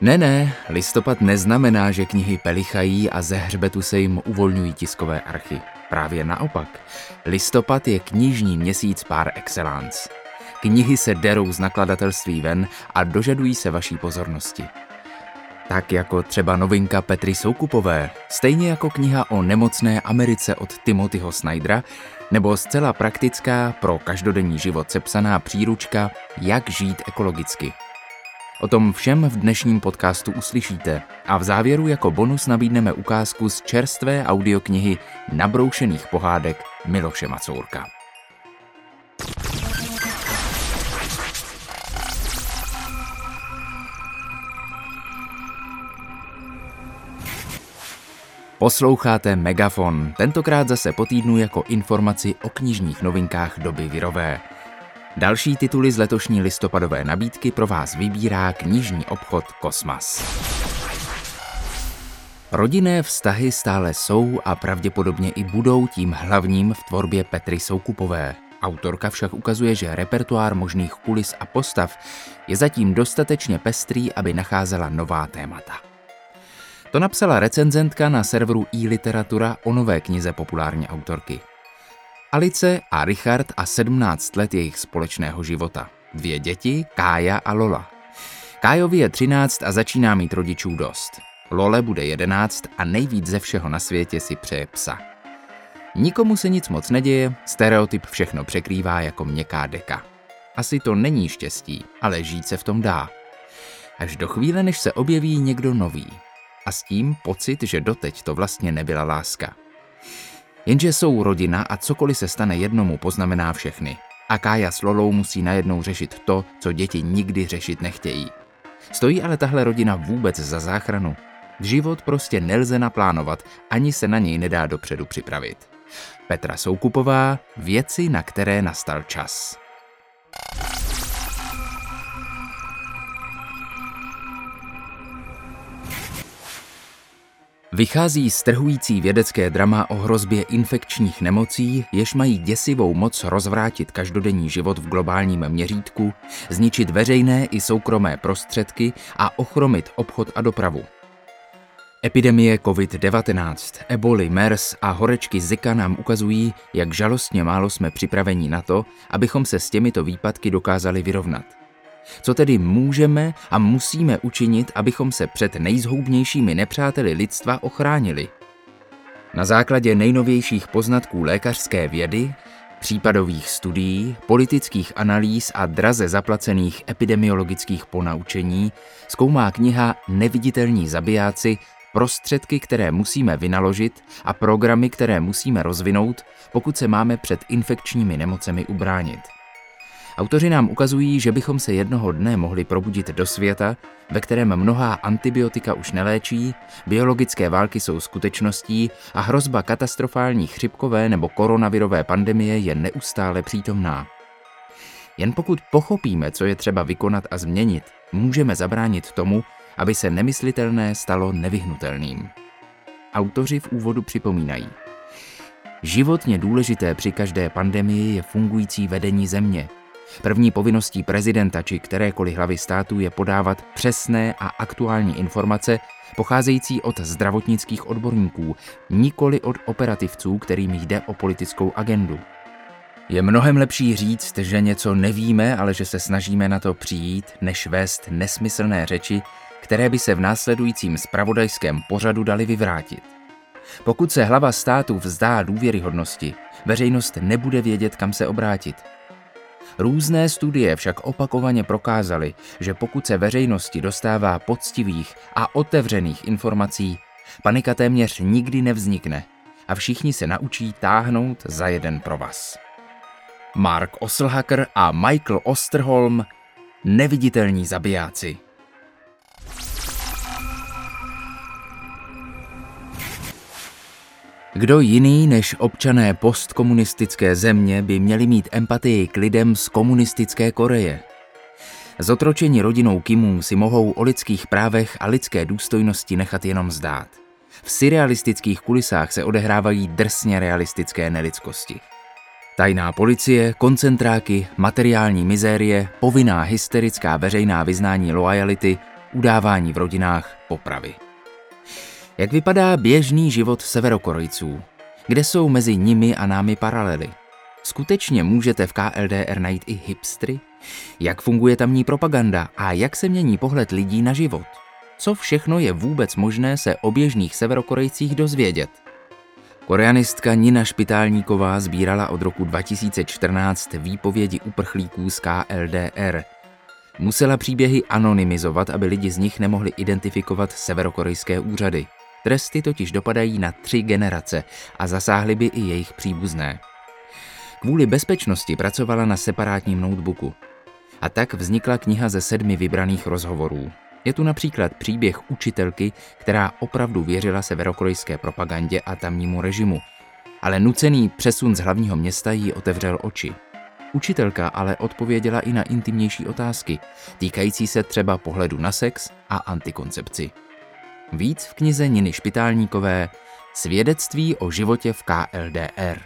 Ne, ne, listopad neznamená, že knihy pelichají a ze hřbetu se jim uvolňují tiskové archy. Právě naopak. Listopad je knižní měsíc par excellence. Knihy se derou z nakladatelství ven a dožadují se vaší pozornosti. Tak jako třeba novinka Petry Soukupové, stejně jako kniha o nemocné Americe od Timothyho Snydera, nebo zcela praktická pro každodenní život sepsaná příručka Jak žít ekologicky. O tom všem v dnešním podcastu uslyšíte a v závěru jako bonus nabídneme ukázku z čerstvé audioknihy Nabroušených pohádek Miloše Macourka. Posloucháte Megafon, tentokrát zase po týdnu jako informaci o knižních novinkách doby virové. Další tituly z letošní listopadové nabídky pro vás vybírá knižní obchod Kosmas. Rodinné vztahy stále jsou a pravděpodobně i budou tím hlavním v tvorbě Petry Soukupové. Autorka však ukazuje, že repertoár možných kulis a postav je zatím dostatečně pestrý, aby nacházela nová témata. To napsala recenzentka na serveru e-literatura o nové knize populární autorky. Alice a Richard a 17 let jejich společného života. Dvě děti, Kája a Lola. Kájovi je 13 a začíná mít rodičů dost. Lole bude 11 a nejvíc ze všeho na světě si přeje psa. Nikomu se nic moc neděje, stereotyp všechno překrývá jako měkká deka. Asi to není štěstí, ale žít se v tom dá. Až do chvíle, než se objeví někdo nový. A s tím pocit, že doteď to vlastně nebyla láska. Jenže jsou rodina a cokoliv se stane jednomu, poznamená všechny. A Kája s Lolou musí najednou řešit to, co děti nikdy řešit nechtějí. Stojí ale tahle rodina vůbec za záchranu? Život prostě nelze naplánovat, ani se na něj nedá dopředu připravit. Petra Soukupová, věci, na které nastal čas. Vychází strhující vědecké drama o hrozbě infekčních nemocí, jež mají děsivou moc rozvrátit každodenní život v globálním měřítku, zničit veřejné i soukromé prostředky a ochromit obchod a dopravu. Epidemie COVID-19, eboli, MERS a horečky Zika nám ukazují, jak žalostně málo jsme připraveni na to, abychom se s těmito výpadky dokázali vyrovnat. Co tedy můžeme a musíme učinit, abychom se před nejzhoubnějšími nepřáteli lidstva ochránili? Na základě nejnovějších poznatků lékařské vědy, případových studií, politických analýz a draze zaplacených epidemiologických ponaučení zkoumá kniha Neviditelní zabijáci prostředky, které musíme vynaložit a programy, které musíme rozvinout, pokud se máme před infekčními nemocemi ubránit. Autoři nám ukazují, že bychom se jednoho dne mohli probudit do světa, ve kterém mnohá antibiotika už neléčí, biologické války jsou skutečností a hrozba katastrofální chřipkové nebo koronavirové pandemie je neustále přítomná. Jen pokud pochopíme, co je třeba vykonat a změnit, můžeme zabránit tomu, aby se nemyslitelné stalo nevyhnutelným. Autoři v úvodu připomínají. Životně důležité při každé pandemii je fungující vedení země, První povinností prezidenta či kterékoliv hlavy státu je podávat přesné a aktuální informace pocházející od zdravotnických odborníků, nikoli od operativců, kterým jde o politickou agendu. Je mnohem lepší říct, že něco nevíme, ale že se snažíme na to přijít, než vést nesmyslné řeči, které by se v následujícím spravodajském pořadu dali vyvrátit. Pokud se hlava státu vzdá důvěryhodnosti, veřejnost nebude vědět, kam se obrátit – Různé studie však opakovaně prokázaly, že pokud se veřejnosti dostává poctivých a otevřených informací, panika téměř nikdy nevznikne a všichni se naučí táhnout za jeden provaz. Mark Oslhacker a Michael Osterholm Neviditelní zabijáci Kdo jiný než občané postkomunistické země by měli mít empatii k lidem z komunistické Koreje? Zotročení rodinou Kimů si mohou o lidských právech a lidské důstojnosti nechat jenom zdát. V surrealistických kulisách se odehrávají drsně realistické nelidskosti. Tajná policie, koncentráky, materiální mizérie, povinná hysterická veřejná vyznání loajality, udávání v rodinách, popravy. Jak vypadá běžný život severokorejců? Kde jsou mezi nimi a námi paralely? Skutečně můžete v KLDR najít i hipstry? Jak funguje tamní propaganda a jak se mění pohled lidí na život? Co všechno je vůbec možné se o běžných severokorejcích dozvědět? Koreanistka Nina Špitálníková sbírala od roku 2014 výpovědi uprchlíků z KLDR. Musela příběhy anonymizovat, aby lidi z nich nemohli identifikovat severokorejské úřady. Tresty totiž dopadají na tři generace a zasáhly by i jejich příbuzné. Kvůli bezpečnosti pracovala na separátním notebooku. A tak vznikla kniha ze sedmi vybraných rozhovorů. Je tu například příběh učitelky, která opravdu věřila severokorejské propagandě a tamnímu režimu, ale nucený přesun z hlavního města jí otevřel oči. Učitelka ale odpověděla i na intimnější otázky, týkající se třeba pohledu na sex a antikoncepci. Víc v knize Niny Špitálníkové Svědectví o životě v KLDR.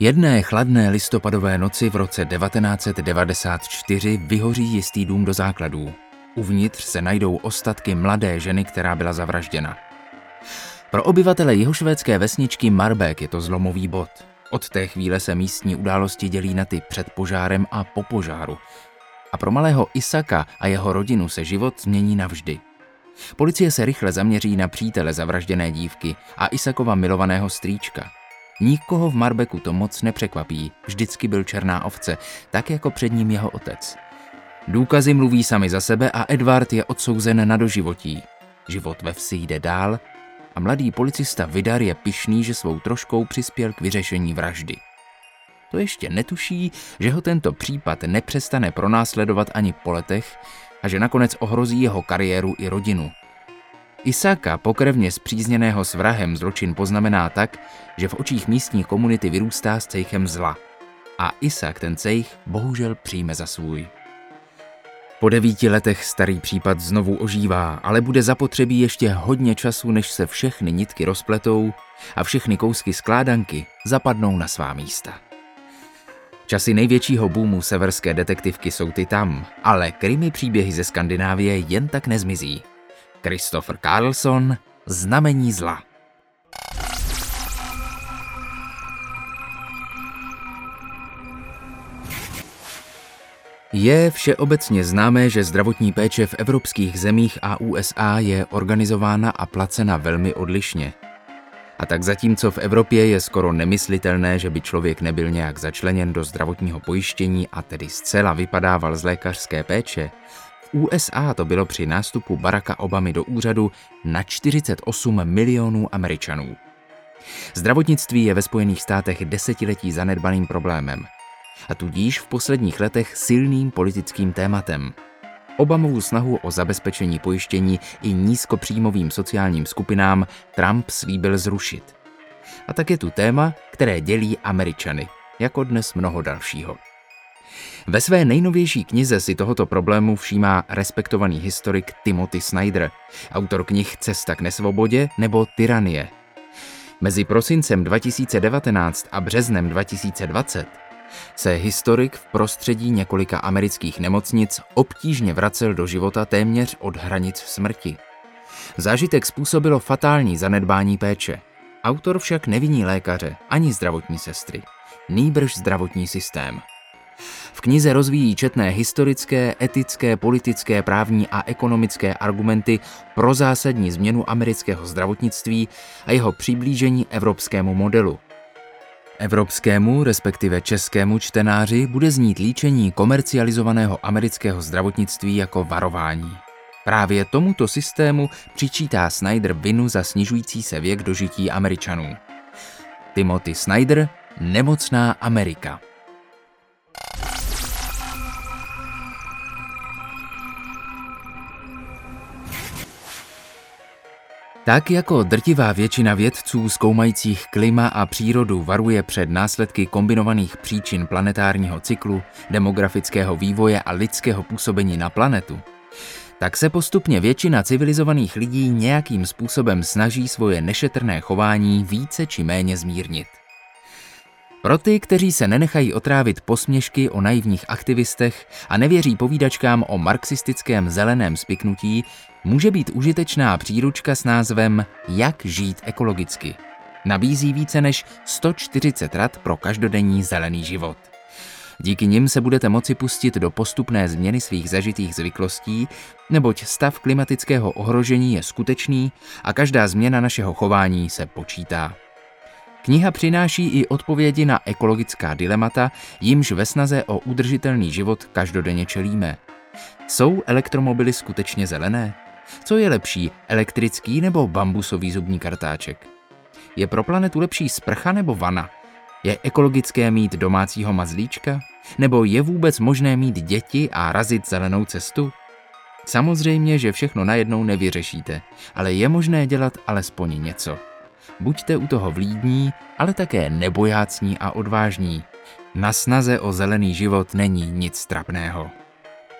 Jedné chladné listopadové noci v roce 1994 vyhoří jistý dům do základů. Uvnitř se najdou ostatky mladé ženy, která byla zavražděna. Pro obyvatele jihošvédské vesničky Marbek je to zlomový bod. Od té chvíle se místní události dělí na ty před požárem a po požáru. A pro malého Isaka a jeho rodinu se život změní navždy. Policie se rychle zaměří na přítele zavražděné dívky a Isakova milovaného strýčka – Nikoho v Marbeku to moc nepřekvapí, vždycky byl černá ovce, tak jako před ním jeho otec. Důkazy mluví sami za sebe a Edward je odsouzen na doživotí. Život ve vsi jde dál a mladý policista Vidar je pišný, že svou troškou přispěl k vyřešení vraždy. To ještě netuší, že ho tento případ nepřestane pronásledovat ani po letech a že nakonec ohrozí jeho kariéru i rodinu – Isaka, pokrevně zpřízněného s vrahem, zločin poznamená tak, že v očích místní komunity vyrůstá s cejchem zla. A Isak ten cejch bohužel přijme za svůj. Po devíti letech starý případ znovu ožívá, ale bude zapotřebí ještě hodně času, než se všechny nitky rozpletou a všechny kousky skládanky zapadnou na svá místa. Časy největšího boomu severské detektivky jsou ty tam, ale krimi příběhy ze Skandinávie jen tak nezmizí. Christopher Carlson Znamení zla. Je všeobecně známé, že zdravotní péče v evropských zemích a USA je organizována a placena velmi odlišně. A tak zatímco v Evropě je skoro nemyslitelné, že by člověk nebyl nějak začleněn do zdravotního pojištění a tedy zcela vypadával z lékařské péče, USA to bylo při nástupu Baracka Obamy do úřadu na 48 milionů Američanů. Zdravotnictví je ve Spojených státech desetiletí zanedbaným problémem a tudíž v posledních letech silným politickým tématem. Obamovu snahu o zabezpečení pojištění i nízkopříjmovým sociálním skupinám Trump slíbil zrušit. A tak je tu téma, které dělí Američany, jako dnes mnoho dalšího. Ve své nejnovější knize si tohoto problému všímá respektovaný historik Timothy Snyder, autor knih Cesta k nesvobodě nebo Tyranie. Mezi prosincem 2019 a březnem 2020 se historik v prostředí několika amerických nemocnic obtížně vracel do života téměř od hranic smrti. Zážitek způsobilo fatální zanedbání péče. Autor však neviní lékaře ani zdravotní sestry, nýbrž zdravotní systém. V knize rozvíjí četné historické, etické, politické, právní a ekonomické argumenty pro zásadní změnu amerického zdravotnictví a jeho přiblížení evropskému modelu. Evropskému, respektive českému čtenáři bude znít líčení komercializovaného amerického zdravotnictví jako varování. Právě tomuto systému přičítá Snyder vinu za snižující se věk dožití Američanů. Timothy Snyder, Nemocná Amerika. Tak jako drtivá většina vědců zkoumajících klima a přírodu varuje před následky kombinovaných příčin planetárního cyklu, demografického vývoje a lidského působení na planetu, tak se postupně většina civilizovaných lidí nějakým způsobem snaží svoje nešetrné chování více či méně zmírnit. Pro ty, kteří se nenechají otrávit posměšky o naivních aktivistech a nevěří povídačkám o marxistickém zeleném spiknutí, může být užitečná příručka s názvem Jak žít ekologicky. Nabízí více než 140 rad pro každodenní zelený život. Díky nim se budete moci pustit do postupné změny svých zažitých zvyklostí, neboť stav klimatického ohrožení je skutečný a každá změna našeho chování se počítá. Kniha přináší i odpovědi na ekologická dilemata, jimž ve snaze o udržitelný život každodenně čelíme. Jsou elektromobily skutečně zelené? Co je lepší, elektrický nebo bambusový zubní kartáček? Je pro planetu lepší sprcha nebo vana? Je ekologické mít domácího mazlíčka? Nebo je vůbec možné mít děti a razit zelenou cestu? Samozřejmě, že všechno najednou nevyřešíte, ale je možné dělat alespoň něco. Buďte u toho vlídní, ale také nebojácní a odvážní. Na snaze o zelený život není nic trapného.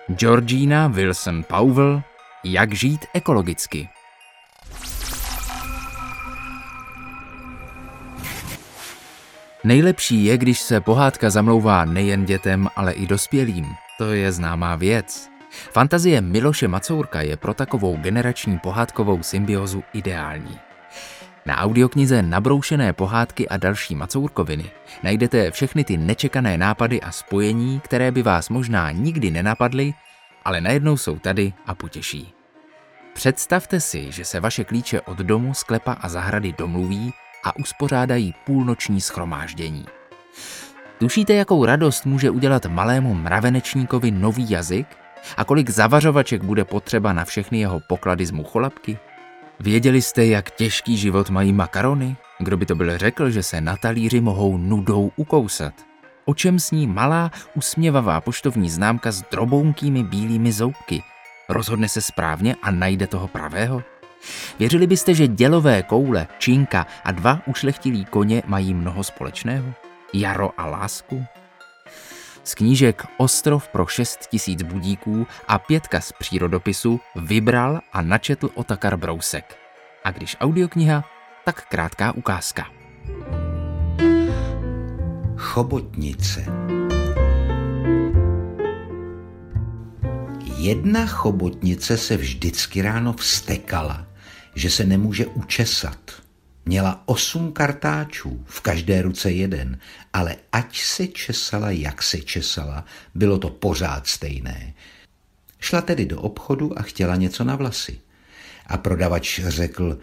Georgina Wilson Powell Jak žít ekologicky Nejlepší je, když se pohádka zamlouvá nejen dětem, ale i dospělým. To je známá věc. Fantazie Miloše Macourka je pro takovou generační pohádkovou symbiozu ideální. Na audioknize Nabroušené pohádky a další macourkoviny najdete všechny ty nečekané nápady a spojení, které by vás možná nikdy nenapadly, ale najednou jsou tady a potěší. Představte si, že se vaše klíče od domu, sklepa a zahrady domluví a uspořádají půlnoční schromáždění. Tušíte, jakou radost může udělat malému mravenečníkovi nový jazyk? A kolik zavařovaček bude potřeba na všechny jeho poklady z mucholapky? Věděli jste, jak těžký život mají makarony? Kdo by to byl řekl, že se na talíři mohou nudou ukousat? O čem sní malá, usměvavá poštovní známka s drobounkými bílými zoubky? Rozhodne se správně a najde toho pravého? Věřili byste, že dělové koule, činka a dva ušlechtilí koně mají mnoho společného? Jaro a lásku? Z knížek Ostrov pro 6 tisíc budíků a pětka z přírodopisu vybral a načetl Otakar Brousek. A když audiokniha, tak krátká ukázka. Chobotnice Jedna chobotnice se vždycky ráno vstekala, že se nemůže učesat. Měla osm kartáčů, v každé ruce jeden, ale ať se česala, jak se česala, bylo to pořád stejné. Šla tedy do obchodu a chtěla něco na vlasy. A prodavač řekl,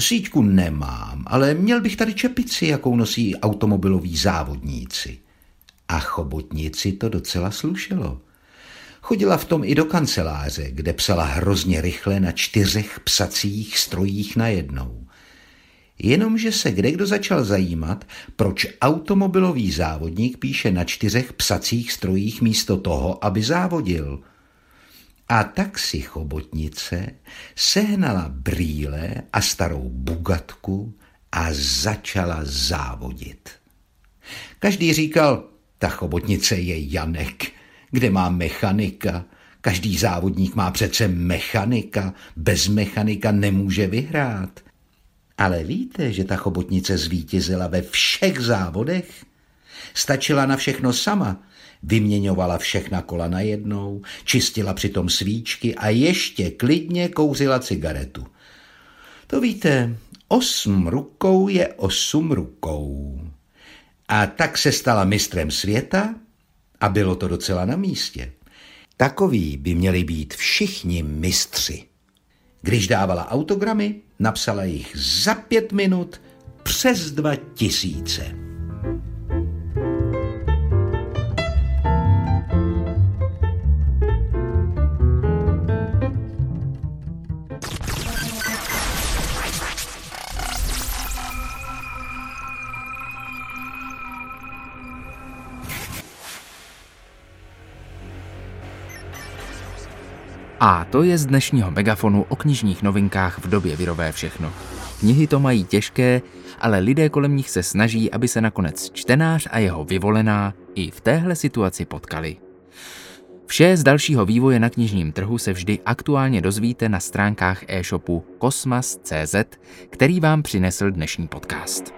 síťku nemám, ale měl bych tady čepici, jakou nosí automobiloví závodníci. A chobotnici to docela slušelo. Chodila v tom i do kanceláře, kde psala hrozně rychle na čtyřech psacích strojích najednou. Jenomže se kdekdo začal zajímat, proč automobilový závodník píše na čtyřech psacích strojích místo toho, aby závodil. A tak si chobotnice sehnala brýle a starou bugatku a začala závodit. Každý říkal, ta chobotnice je Janek, kde má mechanika. Každý závodník má přece mechanika, bez mechanika nemůže vyhrát. Ale víte, že ta chobotnice zvítězila ve všech závodech? Stačila na všechno sama, vyměňovala všechna kola najednou, čistila přitom svíčky a ještě klidně kouřila cigaretu. To víte, osm rukou je osm rukou. A tak se stala mistrem světa a bylo to docela na místě. Takoví by měli být všichni mistři. Když dávala autogramy, napsala jich za pět minut přes dva tisíce. To je z dnešního megafonu o knižních novinkách v době virové všechno. Knihy to mají těžké, ale lidé kolem nich se snaží, aby se nakonec čtenář a jeho vyvolená i v téhle situaci potkali. Vše z dalšího vývoje na knižním trhu se vždy aktuálně dozvíte na stránkách e-shopu kosmas.cz, který vám přinesl dnešní podcast.